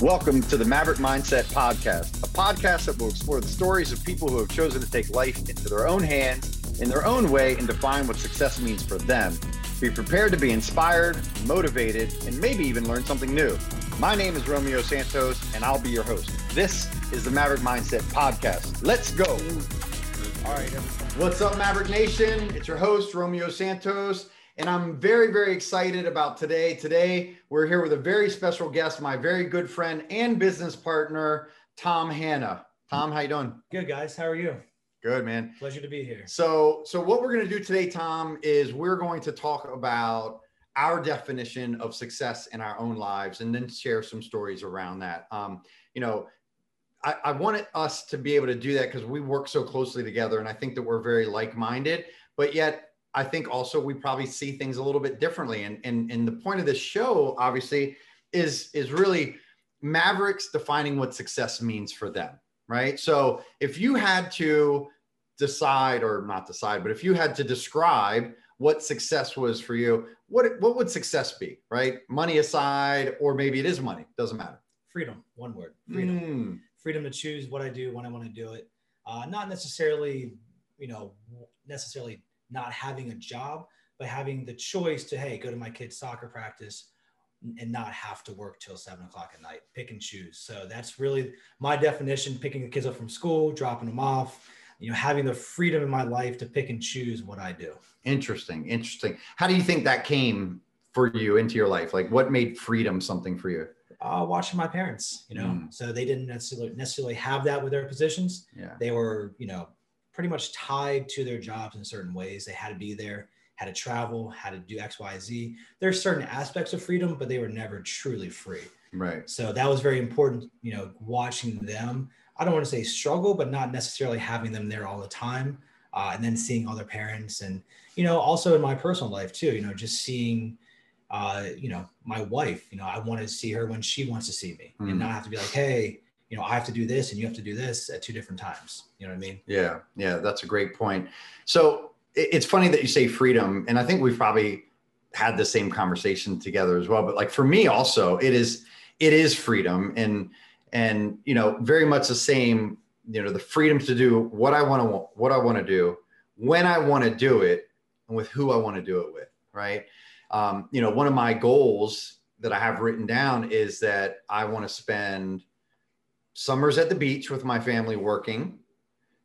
Welcome to the Maverick Mindset Podcast, a podcast that will explore the stories of people who have chosen to take life into their own hands, in their own way, and define what success means for them. Be prepared to be inspired, motivated, and maybe even learn something new. My name is Romeo Santos, and I'll be your host. This is the Maverick Mindset Podcast. Let's go. All right. What's up, Maverick Nation? It's your host, Romeo Santos. And I'm very, very excited about today. Today, we're here with a very special guest, my very good friend and business partner, Tom Hanna. Tom, how you doing? Good, guys. How are you? Good, man. Pleasure to be here. So, so what we're going to do today, Tom, is we're going to talk about our definition of success in our own lives, and then share some stories around that. Um, you know, I, I wanted us to be able to do that because we work so closely together, and I think that we're very like-minded. But yet, I think also we probably see things a little bit differently. And, and, and the point of this show, obviously, is, is really Mavericks defining what success means for them, right? So if you had to decide, or not decide, but if you had to describe what success was for you, what, what would success be, right? Money aside, or maybe it is money, doesn't matter. Freedom, one word freedom. Mm. Freedom to choose what I do when I want to do it. Uh, not necessarily, you know, necessarily not having a job, but having the choice to, hey, go to my kid's soccer practice and not have to work till seven o'clock at night, pick and choose. So that's really my definition picking the kids up from school, dropping them off, you know, having the freedom in my life to pick and choose what I do. Interesting. Interesting. How do you think that came for you into your life? Like what made freedom something for you? Uh, watching my parents, you know, mm. so they didn't necessarily necessarily have that with their positions. Yeah. They were, you know, pretty much tied to their jobs in certain ways. They had to be there, had to travel, had to do X, Y, Z. There's certain aspects of freedom, but they were never truly free. Right. So that was very important, you know, watching them. I don't want to say struggle, but not necessarily having them there all the time. Uh, and then seeing other parents and, you know, also in my personal life too, you know, just seeing, uh, you know, my wife, you know, I want to see her when she wants to see me mm. and not have to be like, Hey, you know, I have to do this and you have to do this at two different times. You know what I mean? Yeah. Yeah. That's a great point. So it's funny that you say freedom. And I think we've probably had the same conversation together as well. But like for me also, it is, it is freedom and, and, you know, very much the same, you know, the freedom to do what I want to, what I want to do, when I want to do it and with who I want to do it with. Right. Um, you know, one of my goals that I have written down is that I want to spend summers at the beach with my family working,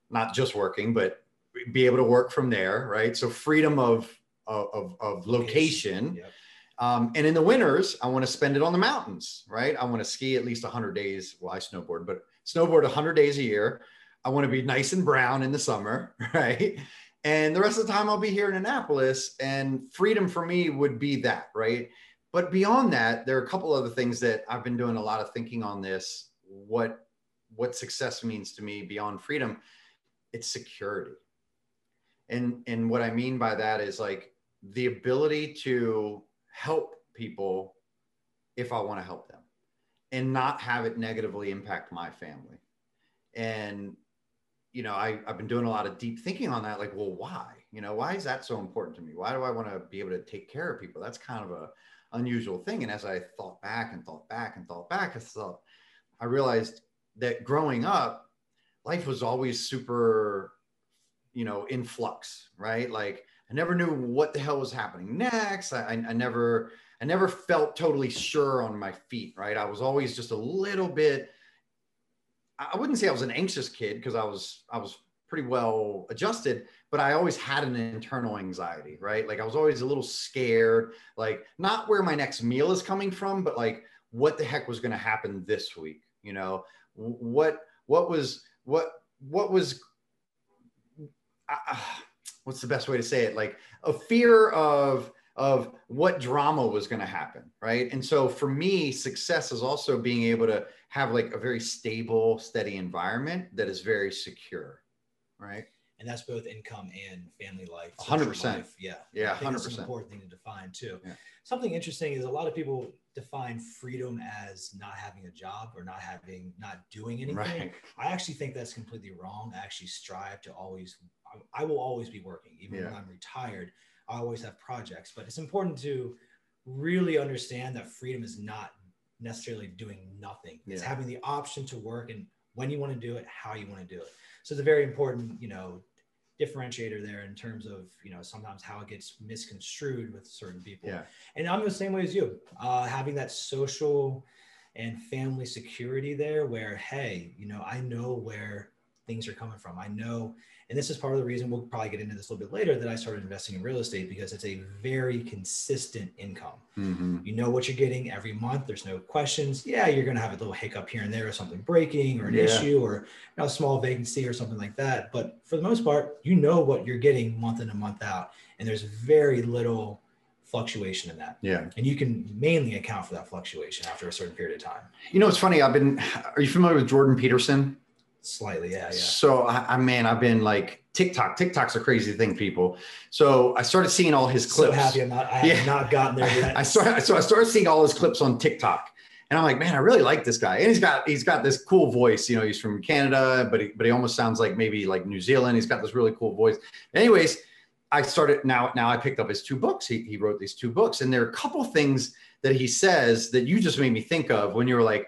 not just working, but be able to work from there, right? So freedom of of, of location. Yep. Um, and in the winters, I want to spend it on the mountains, right? I want to ski at least 100 days. Well, I snowboard, but snowboard 100 days a year. I want to be nice and brown in the summer, right? And the rest of the time, I'll be here in Annapolis. And freedom for me would be that, right? But beyond that, there are a couple other things that I've been doing a lot of thinking on this. What what success means to me beyond freedom it's security. And and what i mean by that is like the ability to help people if i want to help them and not have it negatively impact my family. And you know I, i've been doing a lot of deep thinking on that like well why? You know why is that so important to me? Why do i want to be able to take care of people? That's kind of a unusual thing. And as i thought back and thought back and thought back i thought i realized that growing up, life was always super, you know, in flux, right? Like I never knew what the hell was happening next. I, I, I never, I never felt totally sure on my feet, right? I was always just a little bit. I wouldn't say I was an anxious kid because I was, I was pretty well adjusted, but I always had an internal anxiety, right? Like I was always a little scared, like not where my next meal is coming from, but like what the heck was going to happen this week, you know? What what was what what was uh, what's the best way to say it? Like a fear of of what drama was going to happen right? And so for me success is also being able to have like a very stable steady environment that is very secure right and that's both income and family life. 100% yeah. Yeah 100% important thing to define too. Yeah. something interesting is a lot of people define freedom as not having a job or not having not doing anything. Right. i actually think that's completely wrong. I actually strive to always i, I will always be working. Even yeah. when i'm retired i always have projects. But it's important to really understand that freedom is not necessarily doing nothing. It's having the option to work and when you want to do it, how you want to do it. So it's a very important, you know, differentiator there in terms of, you know, sometimes how it gets misconstrued with certain people. Yeah. And I'm the same way as you, uh, having that social and family security there where, hey, you know, I know where things are coming from. I know, and this is part of the reason we'll probably get into this a little bit later that I started investing in real estate because it's a very consistent income. Mhm. You know what you're getting every month. There's no questions. Yeah, you're going to have a little hiccup here and there or something breaking or an Yeah. issue or you know, a small vacancy or something like that. But for the most part, you know what you're getting month in and month out. And there's very little fluctuation in that. Yeah. And you can mainly account for that fluctuation after a certain period of time. You know, it's funny. I've been, are you familiar with Jordan Peterson? Slightly, yeah, yeah. So I, I man, I've been like TikTok. TikTok's a crazy thing, people. So I started seeing all his So clips. happy I'm not. I have Yeah. not gotten there yet. I started, so I started seeing all his clips on TikTok, and I'm like, man, I really like this guy. And he's got he's got this cool voice. You know, he's from Canada, but he but he almost sounds like maybe like New Zealand. He's got this really cool voice. Anyways, I started now. Now I picked up his two books. He he wrote these two books, and there are a couple things that he says that you just made me think of when you were like,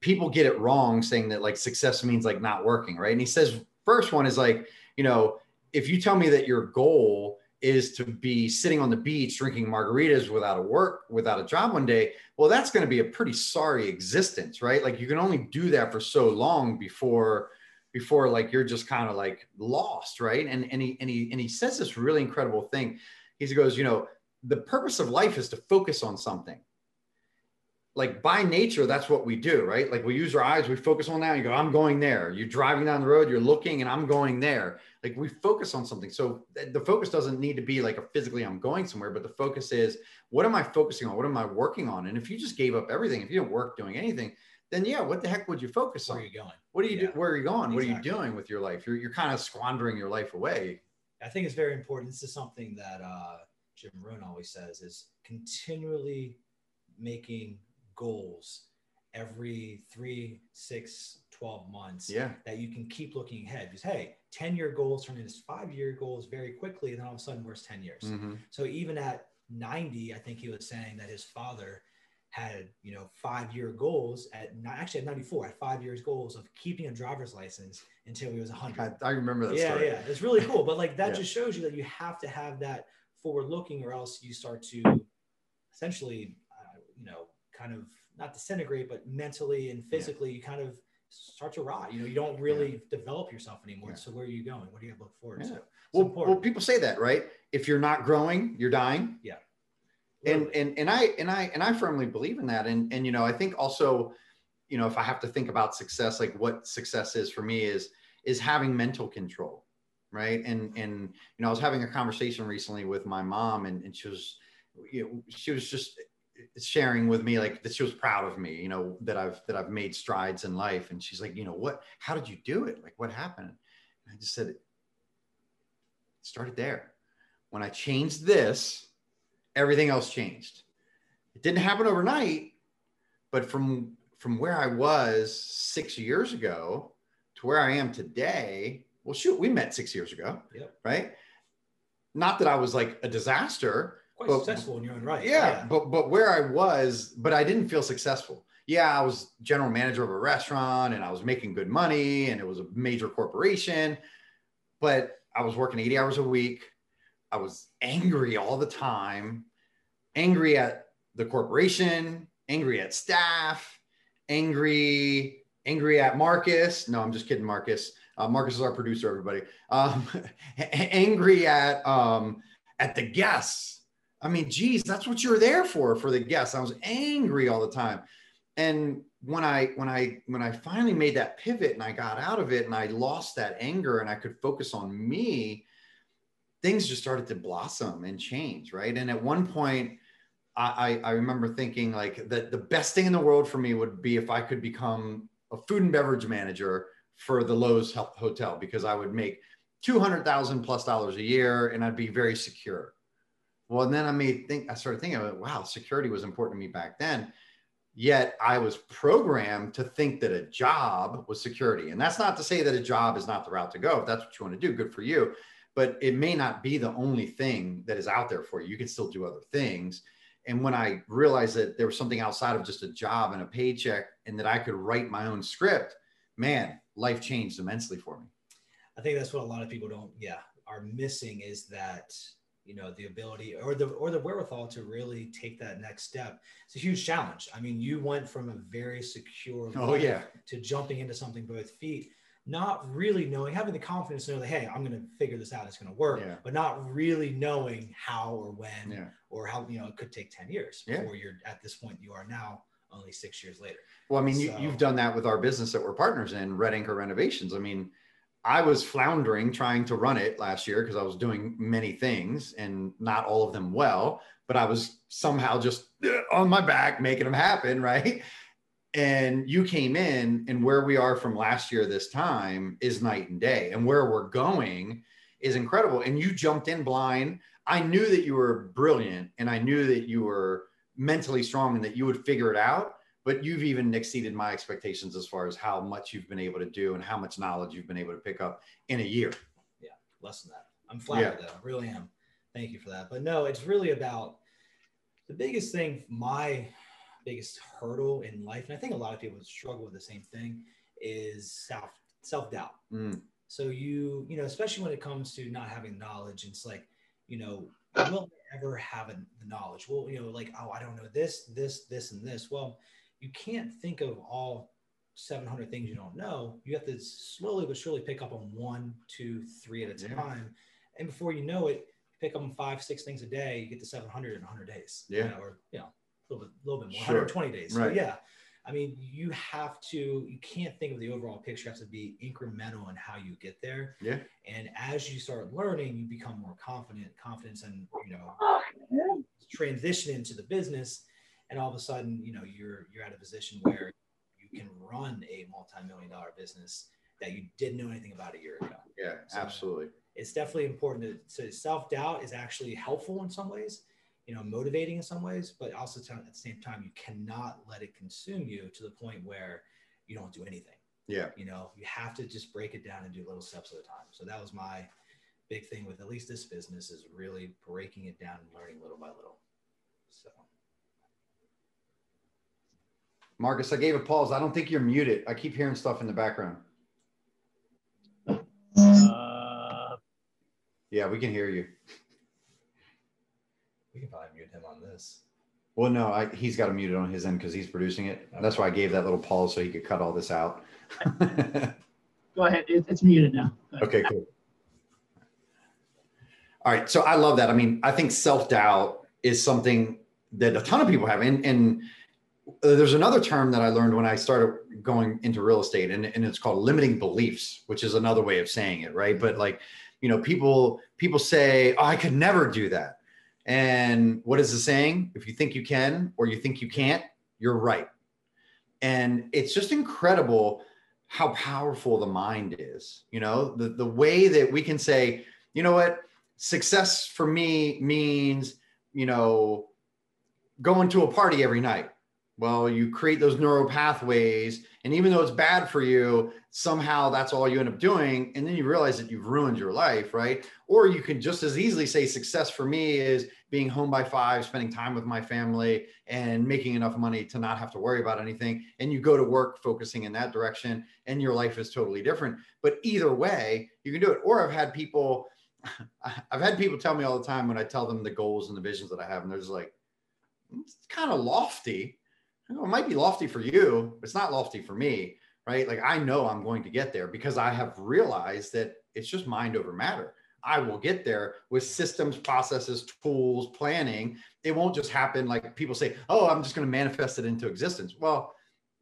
people get it wrong, saying that like success means like not working, right? And he says first one is like, you know, if you tell me that your goal is to be sitting on the beach drinking margaritas without a work without a job one day well that's going to be a pretty sorry existence right? Like you can only do that for so long before before like you're just kind of like lost right? And and he and he and he says this really incredible thing. He goes you know the purpose of life is to focus on something like by nature that's what we do right? Like we use our eyes we focus on that you go i'm going there. You're driving down the road you're looking and i'm going there. Like we focus on something. So th- the focus doesn't need to be like a physically i'm going somewhere but the focus is what am i focusing on? What am i working on? And if you just gave up everything if you didn't work doing anything then yeah what the heck would you focus on? Where are you going? what are you Yeah. do where are you going? What are you doing with your life? You're, you're kind of squandering your life away. I think it's very important. This is something that uh, Jim Rohn always says is continually making goals every three, six, 12 months yeah that you can keep looking ahead. Because, hey, 10 year goals turn into five year goals very quickly. And then all of a sudden, where's 10 years? Mhm. So even at 90, I think he was saying that his father had, you know, five year goals at actually at 94, at five years goals of keeping a driver's license until he was 100 I, I remember that yeah, story yeah, it's really cool. But like that Yeah. just shows you that you have to have that forward looking, or else you start to essentially, kind of not disintegrate, but mentally and physically, you kind of start to rot. You know, you don't really develop yourself anymore. Yeah. So where are you going? What do you look forward Yeah. to? Well, important. well people say that right if you're not growing you're dying Yeah. and and and I and I and I firmly believe in that. And and you know, I think also, you know, if I have to think about success, like what success is for me is is having mental control, right? And and you know, I was having a conversation recently with my mom, and and she was, you know, she was just sharing with me like that she was proud of me, you know, that I've that I've made strides in life. And she's like, you know, what? How did you do it? Like, what happened? And I just said, it started there. When I changed this, everything else changed. It didn't happen overnight, but from from where I was six years ago to where I am today, well, shoot, we met six years ago, Yep. right? Not that I was like a disaster, Quite but- successful in your own right. yeah, but but where I was, but I didn't feel successful. Yeah, I was general manager of a restaurant and I was making good money and it was a major corporation, but I was working 80 hours a week. I was angry all the time, angry at the corporation, angry at staff, angry angry at Marcus. No, I'm just kidding, Marcus. Uh, Marcus is our producer, everybody. Um, angry at um, at the guests. I mean, geez, that's what you're there for, for the guests. I was angry all the time. And when I when I when I finally made that pivot and I got out of it and I lost that anger and I could focus on me, things just started to blossom and change, right? And at one point, I, I, remember thinking like that the best thing in the world for me would be if I could become a food and beverage manager for the Loews Hotel because I would make two hundred thousand plus dollars a year and I'd be very secure. Well, and then I made think I started thinking, about, wow, security was important to me back then. Yet I was programmed to think that a job was security. And that's not to say that a job is not the route to go. If that's what you want to do, good for you. But it may not be the only thing that is out there for you. You can still do other things. And when I realized that there was something outside of just a job and a paycheck and that I could write my own script, man, life changed immensely for me. I think that's what a lot of people don't, yeah, are missing is that you know the ability or the or the wherewithal to really take that next step it's a huge challenge i mean you went from a very secure oh yeah to jumping into something both feet not really knowing having the confidence to know that hey i'm going to figure this out it's going to work yeah. but not really knowing how or when yeah. or how you know it could take 10 years before yeah. you're at this point you are now only six years later well i mean so, you, you've done that with our business that we're partners in red anchor renovations i mean I was floundering trying to run it last year because I was doing many things and not all of them well, but I was somehow just uh, on my back making them happen, right? And you came in, and where we are from last year this time is night and day, and where we're going is incredible. And you jumped in blind. I knew that you were brilliant, and I knew that you were mentally strong and that you would figure it out but you've even exceeded my expectations as far as how much you've been able to do and how much knowledge you've been able to pick up in a year. Yeah, less than that. I'm flattered yeah. though. I really am. Thank you for that. But no, it's really about the biggest thing, my biggest hurdle in life, and I think a lot of people struggle with the same thing, is self self doubt. Mm. So you, you know, especially when it comes to not having knowledge, it's like, you know, will I ever have a, the knowledge? Well, you know, like, oh, I don't know this, this, this, and this. Well, you can't think of all 700 things you don't know. You have to slowly but surely pick up on one, two, three at a yeah. time. And before you know it, pick up on five, six things a day, you get to 700 in 100 days. Yeah. You know, or, you know, a little bit, little bit more, sure. 120 days. Right. yeah. I mean, you have to, you can't think of the overall picture. You have to be incremental in how you get there. Yeah. And as you start learning, you become more confident, confidence and, you know, oh, transition into the business and all of a sudden you know you're you're at a position where you can run a multi-million dollar business that you didn't know anything about a year ago. Yeah so absolutely. it's definitely important to, to self-doubt is actually helpful in some ways you know motivating in some ways but also at the same time you cannot let it consume you to the point where you don't do anything. Yeah. You know you have to just break it down and do little steps at a time. So that was my big thing with at least this business is really breaking it down and learning little by little. So Marcus, I gave a pause. I don't think you're muted. I keep hearing stuff in the background. Uh, yeah, we can hear you. We can probably mute him on this. Well, no, I, he's got to mute it on his end because he's producing it. Okay. That's why I gave that little pause so he could cut all this out. Go ahead. It, it's muted now. Okay, cool. All right. So I love that. I mean, I think self doubt is something that a ton of people have. And, and Uh, there's another term that I learned when I started going into real estate, and, and it's called limiting beliefs, which is another way of saying it, right? But like, you know, people people say, "Oh, I could never do that," and what is the saying? If you think you can or you think you can't, you're right. And it's just incredible how powerful the mind is. You know, the the way that we can say, you know what, success for me means, you know, going to a party every night well, you create those neural pathways, and even though it's bad for you, somehow that's all you end up doing. And then you realize that you've ruined your life, right? Or you can just as easily say, success for me is being home by five, spending time with my family, and making enough money to not have to worry about anything. And you go to work focusing in that direction, and your life is totally different. But either way, you can do it. Or I've had people, I've had people tell me all the time when I tell them the goals and the visions that I have, and they're just like, it's kind of lofty it might be lofty for you, it's not lofty for me, right? Like I know I'm going to get there because I have realized that it's just mind over matter. I will get there with systems, processes, tools, planning. It won't just happen like people say, "Oh, I'm just going to manifest it into existence." Well,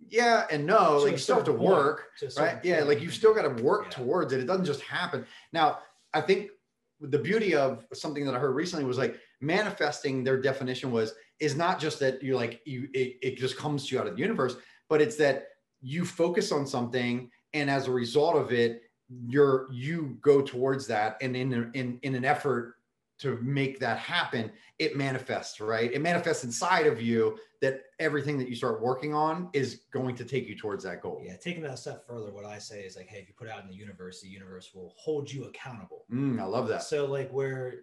yeah and no, like you still have to work, right? Yeah, like you still got to work yeah. towards it. It doesn't just happen. Now, I think the beauty of something that I heard recently was like manifesting. Their definition was is not just that you're like you it, it just comes to you out of the universe but it's that you focus on something and as a result of it you're you go towards that and in in in an effort to make that happen it manifests right? It manifests inside of you that everything that you start working on is going to take you towards that goal. Yeah taking that a step further what i say is like hey if you put out in the universe the universe will hold you accountable. Mm, i love that. So like where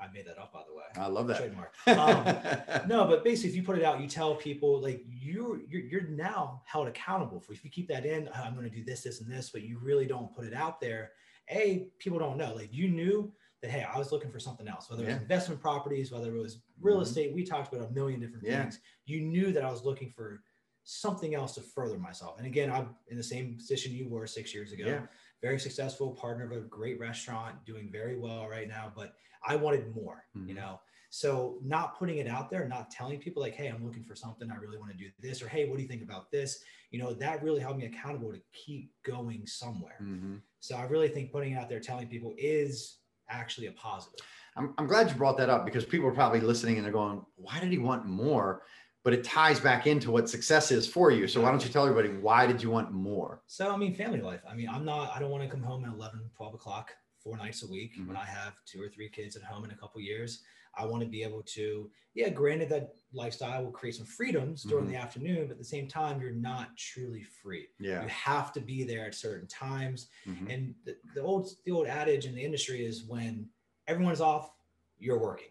I made that up, by the way. I love that. Trademark. Um, no, but basically, if you put it out, you tell people like you're you're, you're now held accountable for. If you keep that in, oh, I'm going to do this, this, and this, but you really don't put it out there. A, people don't know. Like you knew that hey, I was looking for something else, whether it was investment properties, whether it was real mm-hmm. estate. We talked about a million different yeah. things. You knew that I was looking for something else to further myself. And again, I'm in the same position you were six years ago. Yeah. Very successful partner of a great restaurant, doing very well right now. But I wanted more, mm-hmm. you know. So not putting it out there, not telling people like, hey, I'm looking for something. I really want to do this, or hey, what do you think about this? You know, that really helped me accountable to keep going somewhere. Mm-hmm. So I really think putting it out there, telling people is actually a positive. I'm, I'm glad you brought that up because people are probably listening and they're going, why did he want more? But it ties back into what success is for you. So why don't you tell everybody why did you want more? So I mean, family life. I mean, I'm not. I don't want to come home at 11, 12 o'clock four nights a week mm-hmm. when I have two or three kids at home in a couple years. I want to be able to, yeah, granted that lifestyle will create some freedoms during mm-hmm. the afternoon, but at the same time, you're not truly free. Yeah. You have to be there at certain times. Mm-hmm. And the, the, old the old adage in the industry is when everyone's off, you're working.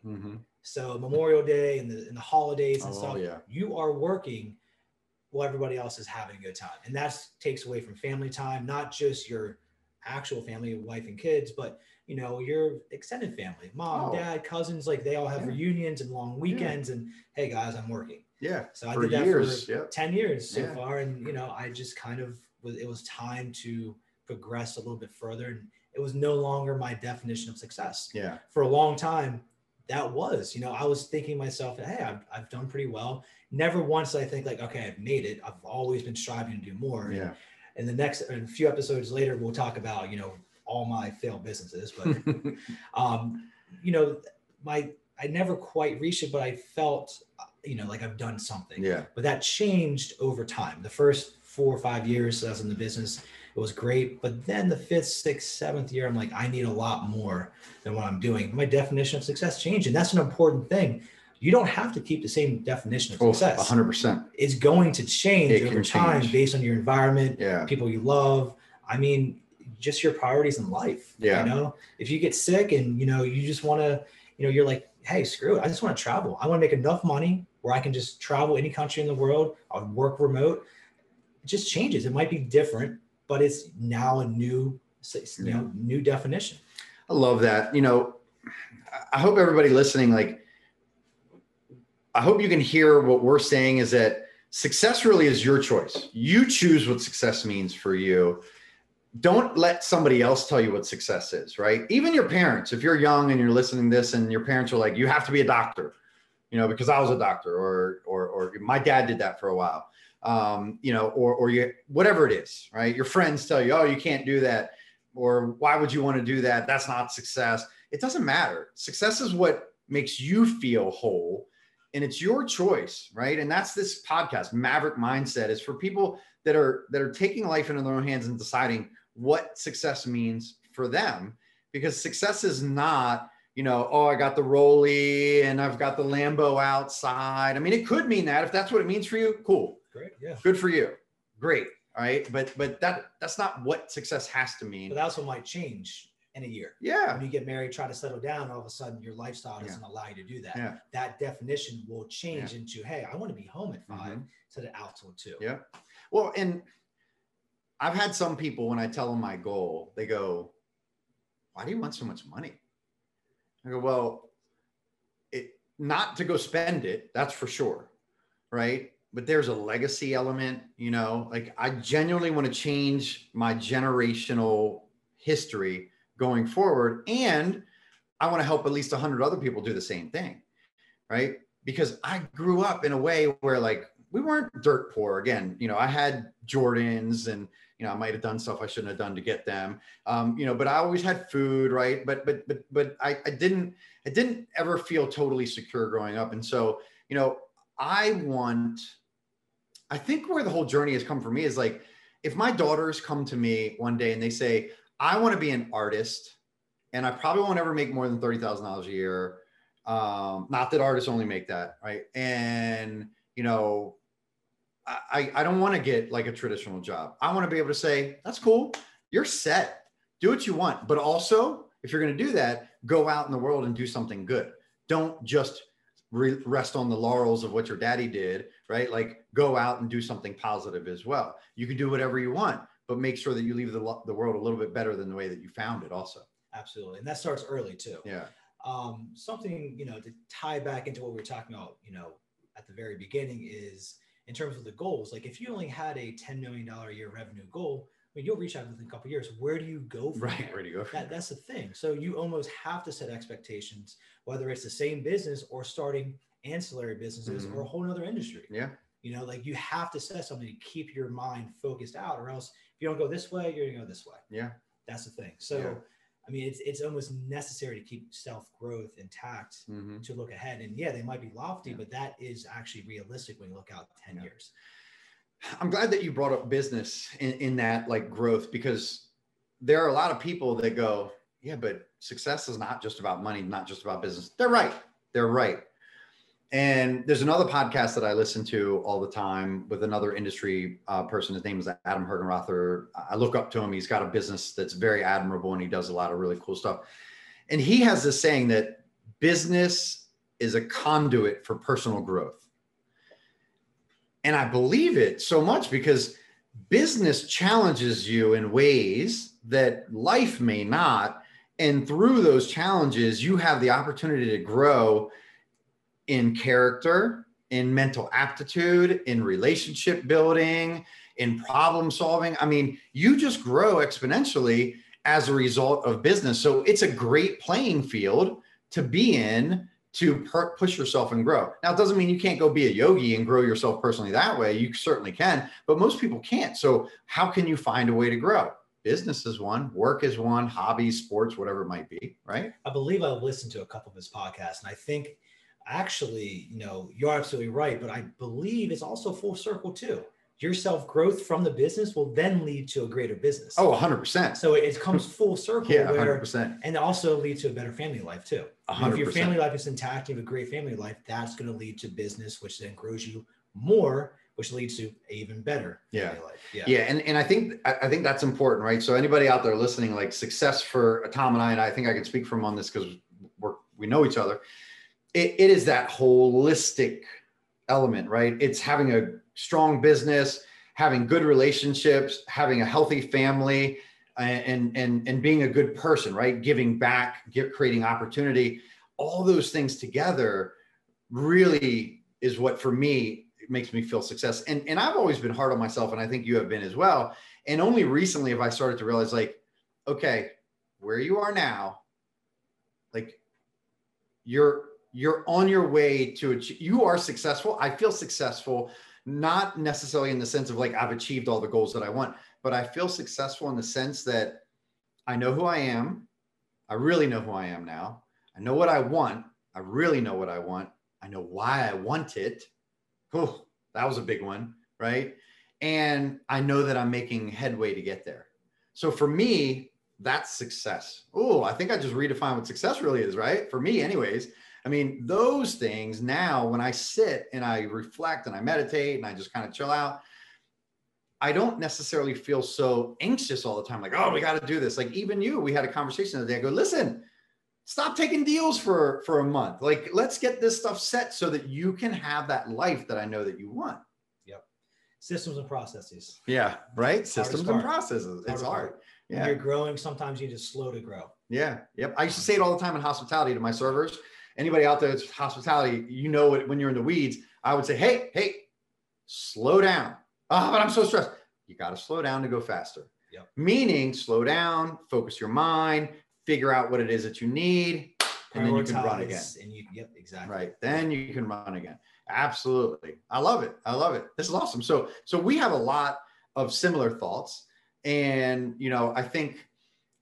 So Memorial Day and the, and the holidays and oh, stuff, yeah. you are working while everybody else is having a good time. And that takes away from family time, not just your actual family, wife and kids, but you know, your extended family, mom, oh. dad, cousins, like they all have yeah. reunions and long weekends. Yeah. And hey, guys, I'm working. Yeah. So I did that years. for 10 years so far. And, you know, I just kind of was, it was time to progress a little bit further. And it was no longer my definition of success. Yeah. For a long time, that was, you know, I was thinking myself, hey, I've, I've done pretty well. Never once I think like, okay, I've made it. I've always been striving to do more. Yeah. And the next, a few episodes later, we'll talk about, you know, all my failed businesses, but, um, you know, my, I never quite reached it, but I felt, you know, like I've done something. Yeah. But that changed over time. The first four or five years I was in the business, it was great. But then the fifth, sixth, seventh year, I'm like, I need a lot more than what I'm doing. My definition of success changed. And that's an important thing you don't have to keep the same definition of success. Oh, 100%. It's going to change it over time change. based on your environment, yeah. people you love. I mean, just your priorities in life. Yeah. You know, if you get sick and, you know, you just want to, you know, you're like, hey, screw it. I just want to travel. I want to make enough money where I can just travel any country in the world. I'll work remote. It just changes. It might be different, but it's now a new, you know, new definition. I love that. You know, I hope everybody listening, like, I hope you can hear what we're saying is that success really is your choice. You choose what success means for you. Don't let somebody else tell you what success is, right? Even your parents, if you're young and you're listening to this and your parents are like, you have to be a doctor, you know, because I was a doctor or, or, or my dad did that for a while. Um, you know, or, or you, whatever it is, right? Your friends tell you, oh, you can't do that. Or why would you want to do that? That's not success. It doesn't matter. Success is what makes you feel whole and it's your choice right and that's this podcast maverick mindset is for people that are that are taking life into their own hands and deciding what success means for them because success is not you know oh i got the rolly and i've got the lambo outside i mean it could mean that if that's what it means for you cool great yeah good for you great all right but but that that's not what success has to mean but that's what might change in a year. Yeah. When you get married, try to settle down, all of a sudden your lifestyle doesn't yeah. allow you to do that. Yeah. That definition will change yeah. into, hey, I want to be home at 5 mm-hmm. instead of out till two. Yeah. Well, and I've had some people when I tell them my goal, they go, Why do you want so much money? I go, Well, it not to go spend it, that's for sure. Right. But there's a legacy element, you know, like I genuinely want to change my generational history going forward. And I want to help at least 100 other people do the same thing. Right. Because I grew up in a way where, like, we weren't dirt poor. Again, you know, I had Jordans and, you know, I might have done stuff I shouldn't have done to get them. Um, you know, but I always had food, right? But but but but I, I didn't I didn't ever feel totally secure growing up. And so, you know, I want I think where the whole journey has come for me is like if my daughters come to me one day and they say, I want to be an artist, and I probably won't ever make more than thirty thousand dollars a year. Um, not that artists only make that, right? And you know, I I don't want to get like a traditional job. I want to be able to say, that's cool, you're set, do what you want, but also if you're going to do that, go out in the world and do something good. Don't just re- rest on the laurels of what your daddy did, right? Like go out and do something positive as well. You can do whatever you want, but make sure that you leave the, the world a little bit better than the way that you found it also. Absolutely. And that starts early too. Yeah. Um, something, you know, to tie back into what we were talking about, you know, at the very beginning is in terms of the goals. Like if you only had a $10 million a year revenue goal, I mean, you'll reach out within a couple years. Where do you go from right? There? Where do you go? That, that's the thing. So you almost have to set expectations, whether it's the same business or starting ancillary businesses mm-hmm. or a whole other industry. Yeah. You know, like you have to set something to keep your mind focused out, or else if you don't go this way, you're gonna go this way. Yeah. That's the thing. So yeah. I mean, it's it's almost necessary to keep self growth intact mm-hmm. to look ahead. And yeah, they might be lofty, yeah. but that is actually realistic when you look out ten yeah. years. I'm glad that you brought up business in, in that like growth because there are a lot of people that go, yeah, but success is not just about money, not just about business. They're right. They're right. And there's another podcast that I listen to all the time with another industry uh, person. His name is Adam Hergenrother. I look up to him. He's got a business that's very admirable and he does a lot of really cool stuff. And he has this saying that business is a conduit for personal growth. And I believe it so much because business challenges you in ways that life may not. And through those challenges, you have the opportunity to grow in character, in mental aptitude, in relationship building, in problem solving. I mean, you just grow exponentially as a result of business. So it's a great playing field to be in to per- push yourself and grow. Now, it doesn't mean you can't go be a yogi and grow yourself personally that way. You certainly can, but most people can't. So, how can you find a way to grow? Business is one, work is one, hobbies, sports, whatever it might be, right? I believe I've listened to a couple of his podcasts, and I think actually, you know, you're absolutely right, but I believe it's also full circle too. Your self growth from the business will then lead to a greater business. Oh, 100%. So it comes full circle. yeah, 100%. and also lead to a better family life too. 100%. If your family life is intact, you have a great family life, that's going to lead to business, which then grows you more which leads to even better yeah yeah yeah and, and i think i think that's important right so anybody out there listening like success for tom and i and i think i can speak from on this because we're we know each other it, it is that holistic element, right? It's having a strong business, having good relationships, having a healthy family, and and and being a good person, right? Giving back, get, creating opportunity. All those things together really is what for me makes me feel success. And and I've always been hard on myself, and I think you have been as well. And only recently have I started to realize, like, okay, where you are now, like you're you're on your way to achieve, you are successful. I feel successful, not necessarily in the sense of like I've achieved all the goals that I want, but I feel successful in the sense that I know who I am. I really know who I am now. I know what I want. I really know what I want. I know why I want it. Oh, that was a big one, right? And I know that I'm making headway to get there. So for me, that's success. Oh, I think I just redefined what success really is, right? For me, anyways. I mean, those things now, when I sit and I reflect and I meditate and I just kind of chill out, I don't necessarily feel so anxious all the time, like, oh, we got to do this. Like, even you, we had a conversation the other day. I go, listen, stop taking deals for for a month. Like, let's get this stuff set so that you can have that life that I know that you want. Yep. Systems and processes. Yeah, right. Systems and processes. It's hard. hard. Yeah. When you're growing, sometimes you just slow to grow. Yeah. Yep. I used to say it all the time in hospitality to my servers anybody out there that's hospitality, you know it when you're in the weeds. I would say, hey, hey, slow down. Oh, but I'm so stressed. You got to slow down to go faster. Yep. Meaning, slow down, focus your mind, figure out what it is that you need, and then you can run again. And you, yep, exactly. Right. Then you can run again. Absolutely. I love it. I love it. This is awesome. So, so we have a lot of similar thoughts, and you know, I think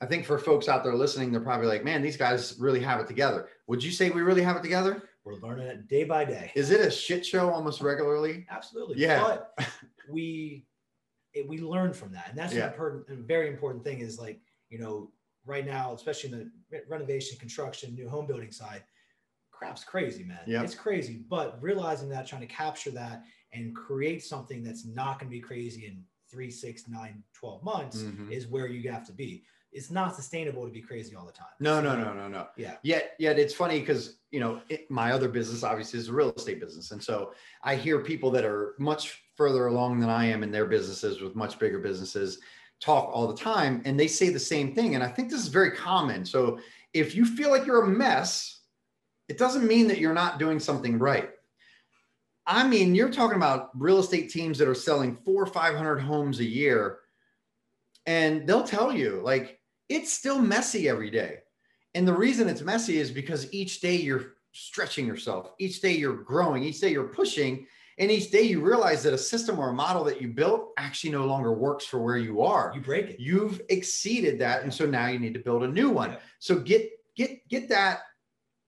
I think for folks out there listening, they're probably like, man, these guys really have it together. Would you say we really have it together? We're learning it day by day. Is it a shit show almost regularly? Absolutely. Yeah. But we it, we learn from that, and that's yeah. important, a very important thing. Is like you know right now, especially in the renovation, construction, new home building side, crap's crazy, man. Yeah. It's crazy. But realizing that, trying to capture that, and create something that's not going to be crazy in three, six, nine, 12 months mm-hmm. is where you have to be it's not sustainable to be crazy all the time. No, no, no, no, no. Yeah. Yet, yet it's funny because you know it, my other business obviously is a real estate business, and so I hear people that are much further along than I am in their businesses with much bigger businesses talk all the time, and they say the same thing. And I think this is very common. So if you feel like you're a mess, it doesn't mean that you're not doing something right. I mean, you're talking about real estate teams that are selling four or 500 homes a year, and they'll tell you, like, it's still messy every day. And the reason it's messy is because each day you're stretching yourself, each day you're growing, each day you're pushing. And each day you realize that a system or a model that you built actually no longer works for where you are. You break it. You've exceeded that. And so now you need to build a new one. Yeah. So get get get that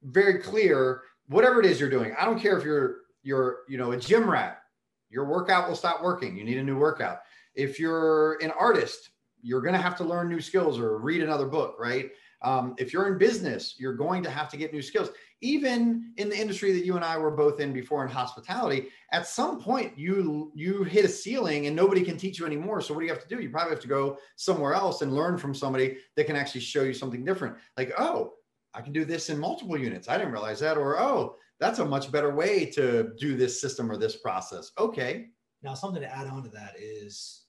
very clear, whatever it is you're doing. I don't care if you're you're, you know, a gym rat, your workout will stop working. You need a new workout. If you're an artist, you're going to have to learn new skills or read another book, right? Um, if you're in business, you're going to have to get new skills. Even in the industry that you and I were both in before in hospitality, at some point you you hit a ceiling and nobody can teach you anymore. So what do you have to do? You probably have to go somewhere else and learn from somebody that can actually show you something different. Like, oh, I can do this in multiple units. I didn't realize that. Or oh, that's a much better way to do this system or this process. Okay. Now, something to add on to that is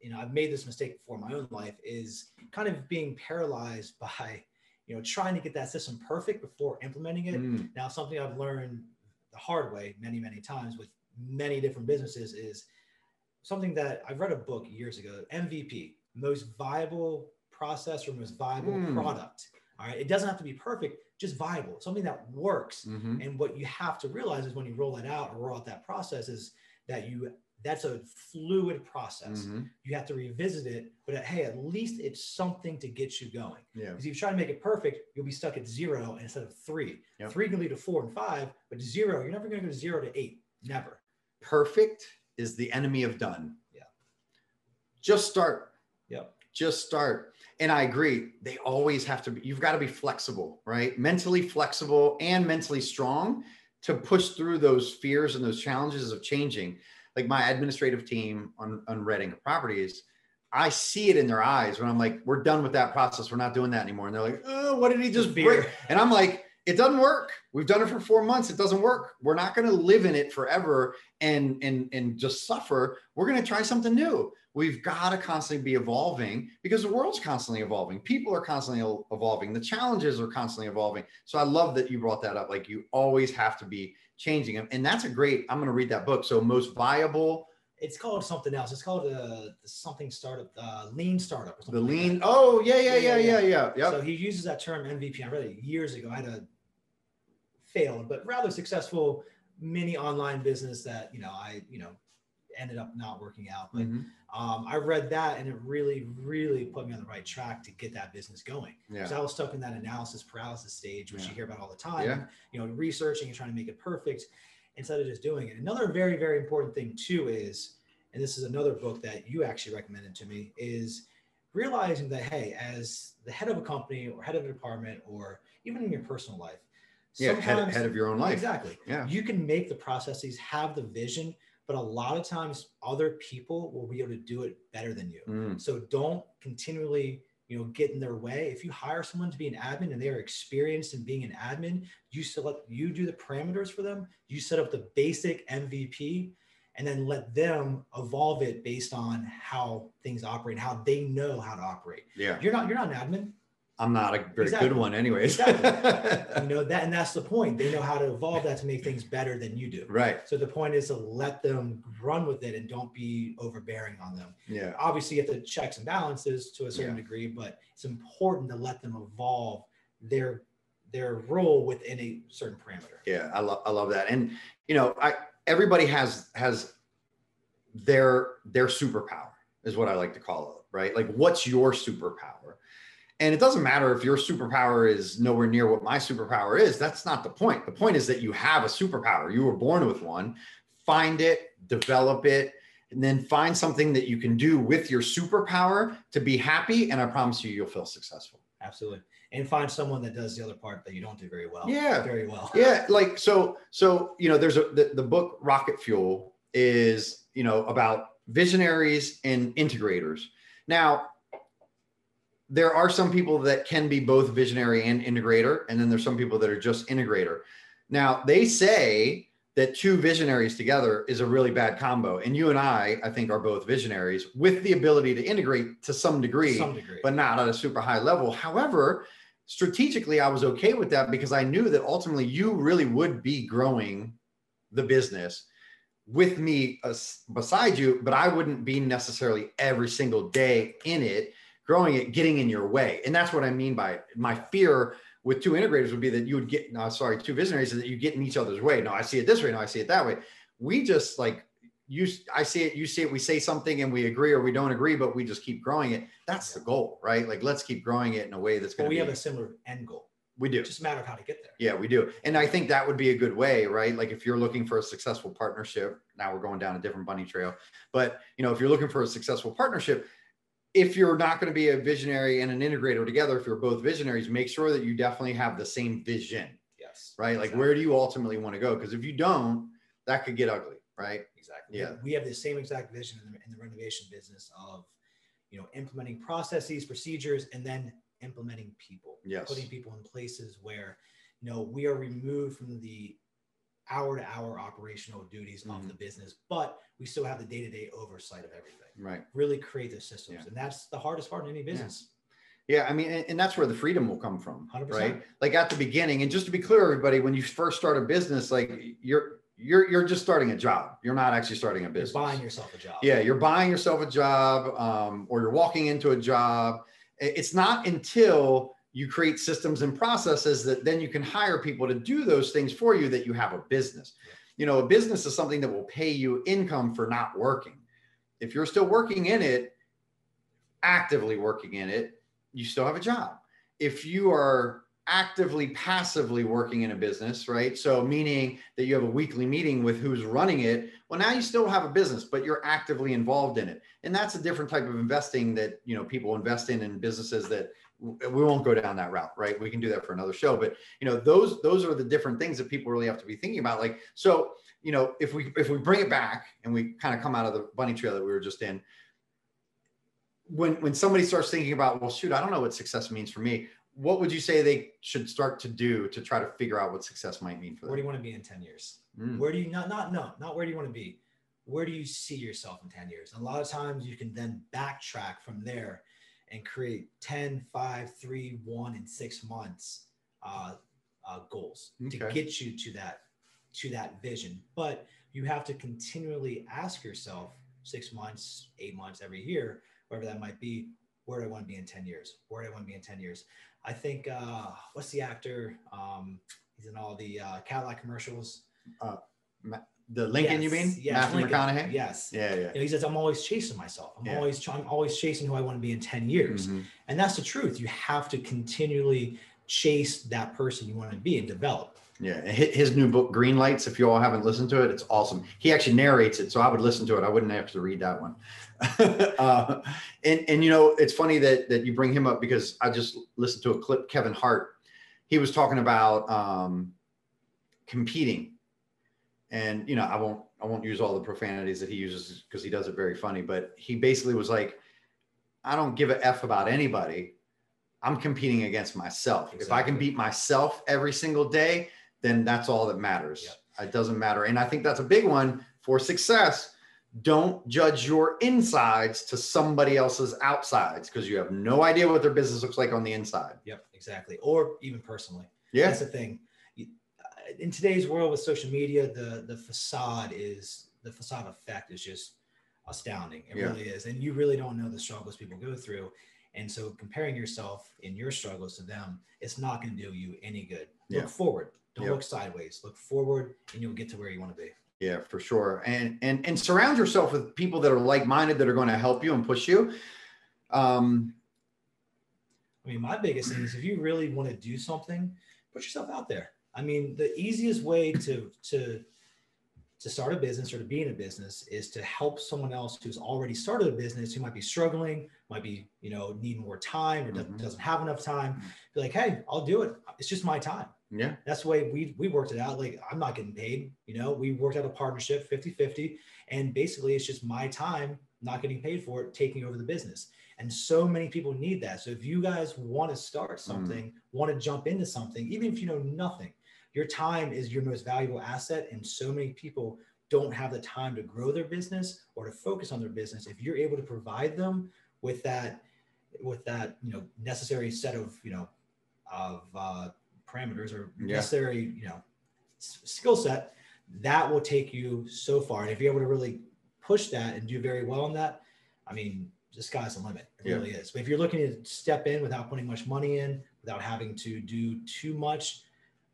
you know, I've made this mistake before in my own life is kind of being paralyzed by, you know, trying to get that system perfect before implementing it. Mm. Now, something I've learned the hard way many, many times with many different businesses is something that I've read a book years ago, MVP, most viable process or most viable mm. product. All right. It doesn't have to be perfect, just viable, something that works. Mm-hmm. And what you have to realize is when you roll it out or roll out that process is that you that's a fluid process. Mm-hmm. You have to revisit it, but at, hey, at least it's something to get you going. Yeah. Because if you try to make it perfect, you'll be stuck at zero instead of three. Yep. Three can lead to four and five, but zero, you're never going to go zero to eight. Never. Perfect is the enemy of done. Yeah. Just start. Yep. Just start. And I agree. They always have to be, you've got to be flexible, right? Mentally flexible and mentally strong to push through those fears and those challenges of changing like my administrative team on, on Redding properties, I see it in their eyes when I'm like, we're done with that process. We're not doing that anymore. And they're like, oh, what did he just break? And I'm like, it doesn't work. We've done it for four months. It doesn't work. We're not going to live in it forever and and and just suffer. We're going to try something new. We've got to constantly be evolving because the world's constantly evolving. People are constantly evolving. The challenges are constantly evolving. So I love that you brought that up. Like you always have to be changing them. And that's a great, I'm going to read that book. So most viable. It's called something else. It's called uh, something startup, uh, lean startup. the lean. Like oh yeah, yeah, yeah, yeah, yeah, yeah. So he uses that term MVP. I read it years ago. I had a failed, but rather successful mini online business that, you know, I, you know, ended up not working out. But mm-hmm. um, I read that and it really, really put me on the right track to get that business going. Because yeah. I was stuck in that analysis paralysis stage, which yeah. you hear about all the time. Yeah. You know, researching and trying to make it perfect instead of just doing it. Another very, very important thing too is, and this is another book that you actually recommended to me, is realizing that hey, as the head of a company or head of a department or even in your personal life, yeah, head, head of your own life. Exactly. Yeah. You can make the processes, have the vision, but a lot of times other people will be able to do it better than you. Mm. So don't continually, you know, get in their way. If you hire someone to be an admin and they are experienced in being an admin, you select you do the parameters for them, you set up the basic MVP and then let them evolve it based on how things operate, how they know how to operate. Yeah. You're not you're not an admin. I'm not a very exactly. good one, anyways. exactly. you know that, and that's the point. They know how to evolve that to make things better than you do. Right. So the point is to let them run with it and don't be overbearing on them. Yeah. Obviously, you have to checks and balances to a certain yeah. degree, but it's important to let them evolve their their role within a certain parameter. Yeah, I love I love that, and you know, I everybody has has their their superpower is what I like to call it, right? Like, what's your superpower? And it doesn't matter if your superpower is nowhere near what my superpower is. That's not the point. The point is that you have a superpower. You were born with one. Find it, develop it, and then find something that you can do with your superpower to be happy. And I promise you, you'll feel successful. Absolutely. And find someone that does the other part that you don't do very well. Yeah. Very well. Yeah. Like, so, so, you know, there's a, the, the book Rocket Fuel is, you know, about visionaries and integrators. Now, there are some people that can be both visionary and integrator, and then there's some people that are just integrator. Now they say that two visionaries together is a really bad combo, and you and I, I think, are both visionaries with the ability to integrate to some degree, some degree. but not at a super high level. However, strategically, I was okay with that because I knew that ultimately you really would be growing the business with me beside you, but I wouldn't be necessarily every single day in it growing it, getting in your way. And that's what I mean by my fear with two integrators would be that you would get, no, sorry, two visionaries that you get in each other's way. No, I see it this way. No, I see it that way. We just like you, I see it, you see it, we say something and we agree or we don't agree, but we just keep growing it. That's the goal, right? Like let's keep growing it in a way that's going to we be, have a similar end goal. We do. It's just a matter of how to get there. Yeah, we do. And I think that would be a good way, right? Like if you're looking for a successful partnership, now we're going down a different bunny trail. But you know, if you're looking for a successful partnership, if you're not going to be a visionary and an integrator together, if you're both visionaries, make sure that you definitely have the same vision. Yes. Right. Like where do you ultimately want to go? Because if you don't, that could get ugly. Right. Exactly. Yeah. We have the same exact vision in the, in the renovation business of, you know, implementing processes, procedures, and then implementing people. Yes. Putting people in places where, you know, we are removed from the hour to hour operational duties mm-hmm. of the business, but we still have the day to day oversight of everything. Right. Really create the systems. Yeah. And that's the hardest part in any business. Yeah. yeah I mean, and, and, that's where the freedom will come from. 100%. Right. Like at the beginning, and just to be clear, everybody, when you first start a business, like you're, you're, you're just starting a job. You're not actually starting a business. You're buying yourself a job. Yeah. You're buying yourself a job um, or you're walking into a job. It's not until you create systems and processes that then you can hire people to do those things for you that you have a business. Yeah. You know, a business is something that will pay you income for not working. If you're still working in it, actively working in it, you still have a job. If you are actively passively working in a business, right? So meaning that you have a weekly meeting with who's running it, well now you still have a business, but you're actively involved in it. And that's a different type of investing that, you know, people invest in in businesses that we won't go down that route, right? We can do that for another show, but you know, those those are the different things that people really have to be thinking about. Like, so you know, if we if we bring it back and we kind of come out of the bunny trail that we were just in, when when somebody starts thinking about, well, shoot, I don't know what success means for me. What would you say they should start to do to try to figure out what success might mean for them? Where do you want to be in 10 years? Mm. Where do you not not no, not where do you want to be? Where do you see yourself in 10 years? And a lot of times you can then backtrack from there and create 10, 5, 3, 1, and 6 months uh, uh, goals okay. to get you to that to that vision. But you have to continually ask yourself six months, eight months, every year, wherever that might be, where do I want to be in 10 years? Where do I want to be in 10 years? I think, uh, what's the actor? Um, he's in all the uh, Cadillac commercials. Uh, the Lincoln, yes, you mean? Yes, Matthew Lincoln. McConaughey. Yes. Yeah, yeah. You know, he says, "I'm always chasing myself. I'm yeah. always, I'm always chasing who I want to be in ten years." Mm-hmm. And that's the truth. You have to continually chase that person you want to be and develop. Yeah, his new book, Green Lights. If you all haven't listened to it, it's awesome. He actually narrates it, so I would listen to it. I wouldn't have to read that one. uh, and and you know, it's funny that that you bring him up because I just listened to a clip. Kevin Hart, he was talking about um, competing and you know i won't i won't use all the profanities that he uses because he does it very funny but he basically was like i don't give a f about anybody i'm competing against myself exactly. if i can beat myself every single day then that's all that matters. Yep. it doesn't matter. And i think that's a big one for success. Don't judge your insides to somebody else's outsides because you have no idea what their business looks like on the inside. Yep exactly. Or even personally. Yeah. That's the thing. Uh, in today's world with social media, the the facade is the facade effect is just astounding. It yeah. really is, and you really don't know the struggles people go through. And so, comparing yourself in your struggles to them, it's not going to do you any good. Look yeah. forward. Don't yeah. look sideways. Look forward, and you'll get to where you want to be. Yeah, for sure. And and and surround yourself with people that are like minded that are going to help you and push you. Um, I mean, my biggest thing is if you really want to do something, put yourself out there. I mean, the easiest way to to to start a business or to be in a business is to help someone else who's already started a business who might be struggling, might be, you know, need more time or mm-hmm. doesn't have enough time. Mm-hmm. Be like, hey, I'll do it. It's just my time. Yeah. That's the way we we worked it out. Like I'm not getting paid, you know, we worked out a partnership 50-50. And basically it's just my time not getting paid for it, taking over the business. And so many people need that. So if you guys want to start mm-hmm. something, mm. want to jump into something, even if you know nothing, your time is your most valuable asset. And so many people don't have the time to grow their business or to focus on their business. If you're able to provide them with that, with that, you know, necessary set of, you know, of uh, parameters or yeah. necessary, you know, skill set, that will take you so far. And if you're able to really push that and do very well in that, I mean, the sky's the limit. It yeah. really is. But if you're looking to step in without putting much money in, without having to do too much,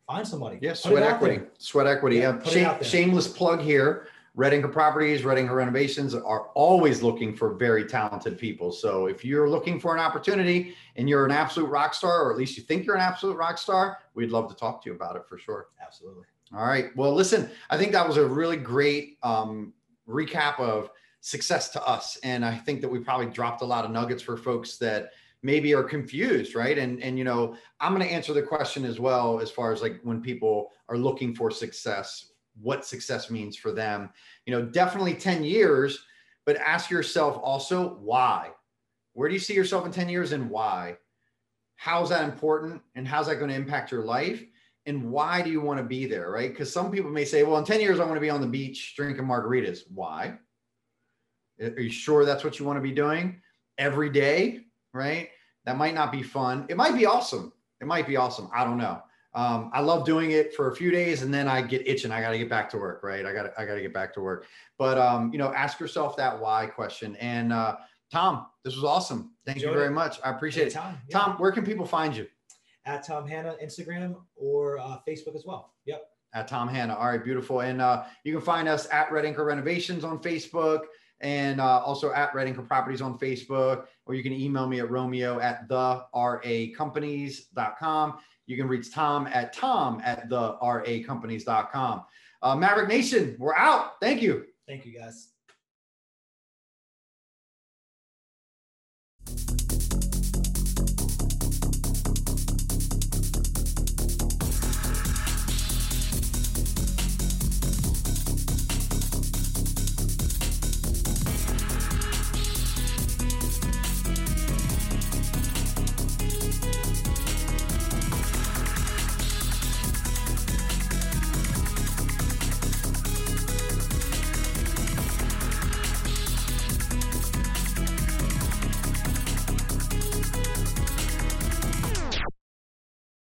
find somebody. Yeah, sweat equity. Sweat equity. Yeah, shameless plug here. Red Anchor Properties, Red Anchor Renovations are always looking for very talented people. So if you're looking for an opportunity and you're an absolute rock star, or at least you think you're an absolute rock star, we'd love to talk to you about it for sure. Absolutely. All right. Well, listen, I think that was a really great um, recap of success to us. And I think that we probably dropped a lot of nuggets for folks that maybe are confused, right? And and you know, I'm going to answer the question as well as far as like when people are looking for success, what success means for them. You know, definitely 10 years, but ask yourself also why. Where do you see yourself in 10 years and why? How's that important and how's that going to impact your life? And why do you want to be there, right? Because some people may say, well, in 10 years, I want to be on the beach drinking margaritas. Why? Are you sure that's what you want to be doing every day? Right? That might not be fun. It might be awesome. It might be awesome. I don't know. Um, I love doing it for a few days and then I get itching. I got to get back to work, right? I got to, I got to get back to work. But um, you know, ask yourself that why question. And uh, Tom, this was awesome. Thank Enjoy you very it. much. I appreciate it. Time. Yeah. Tom, where can people find you? At Tom Hanna, Instagram or uh, Facebook as well. Yep. At Tom Hanna. All right, beautiful. And uh, you can find us at Red Anchor Renovations on Facebook and uh, also at Red Anchor Properties on Facebook, or you can email me at romeo at the racompanies.com. You can reach Tom at tom at the racompanies.com. Uh, Maverick Nation, we're out. Thank you. Thank you, guys.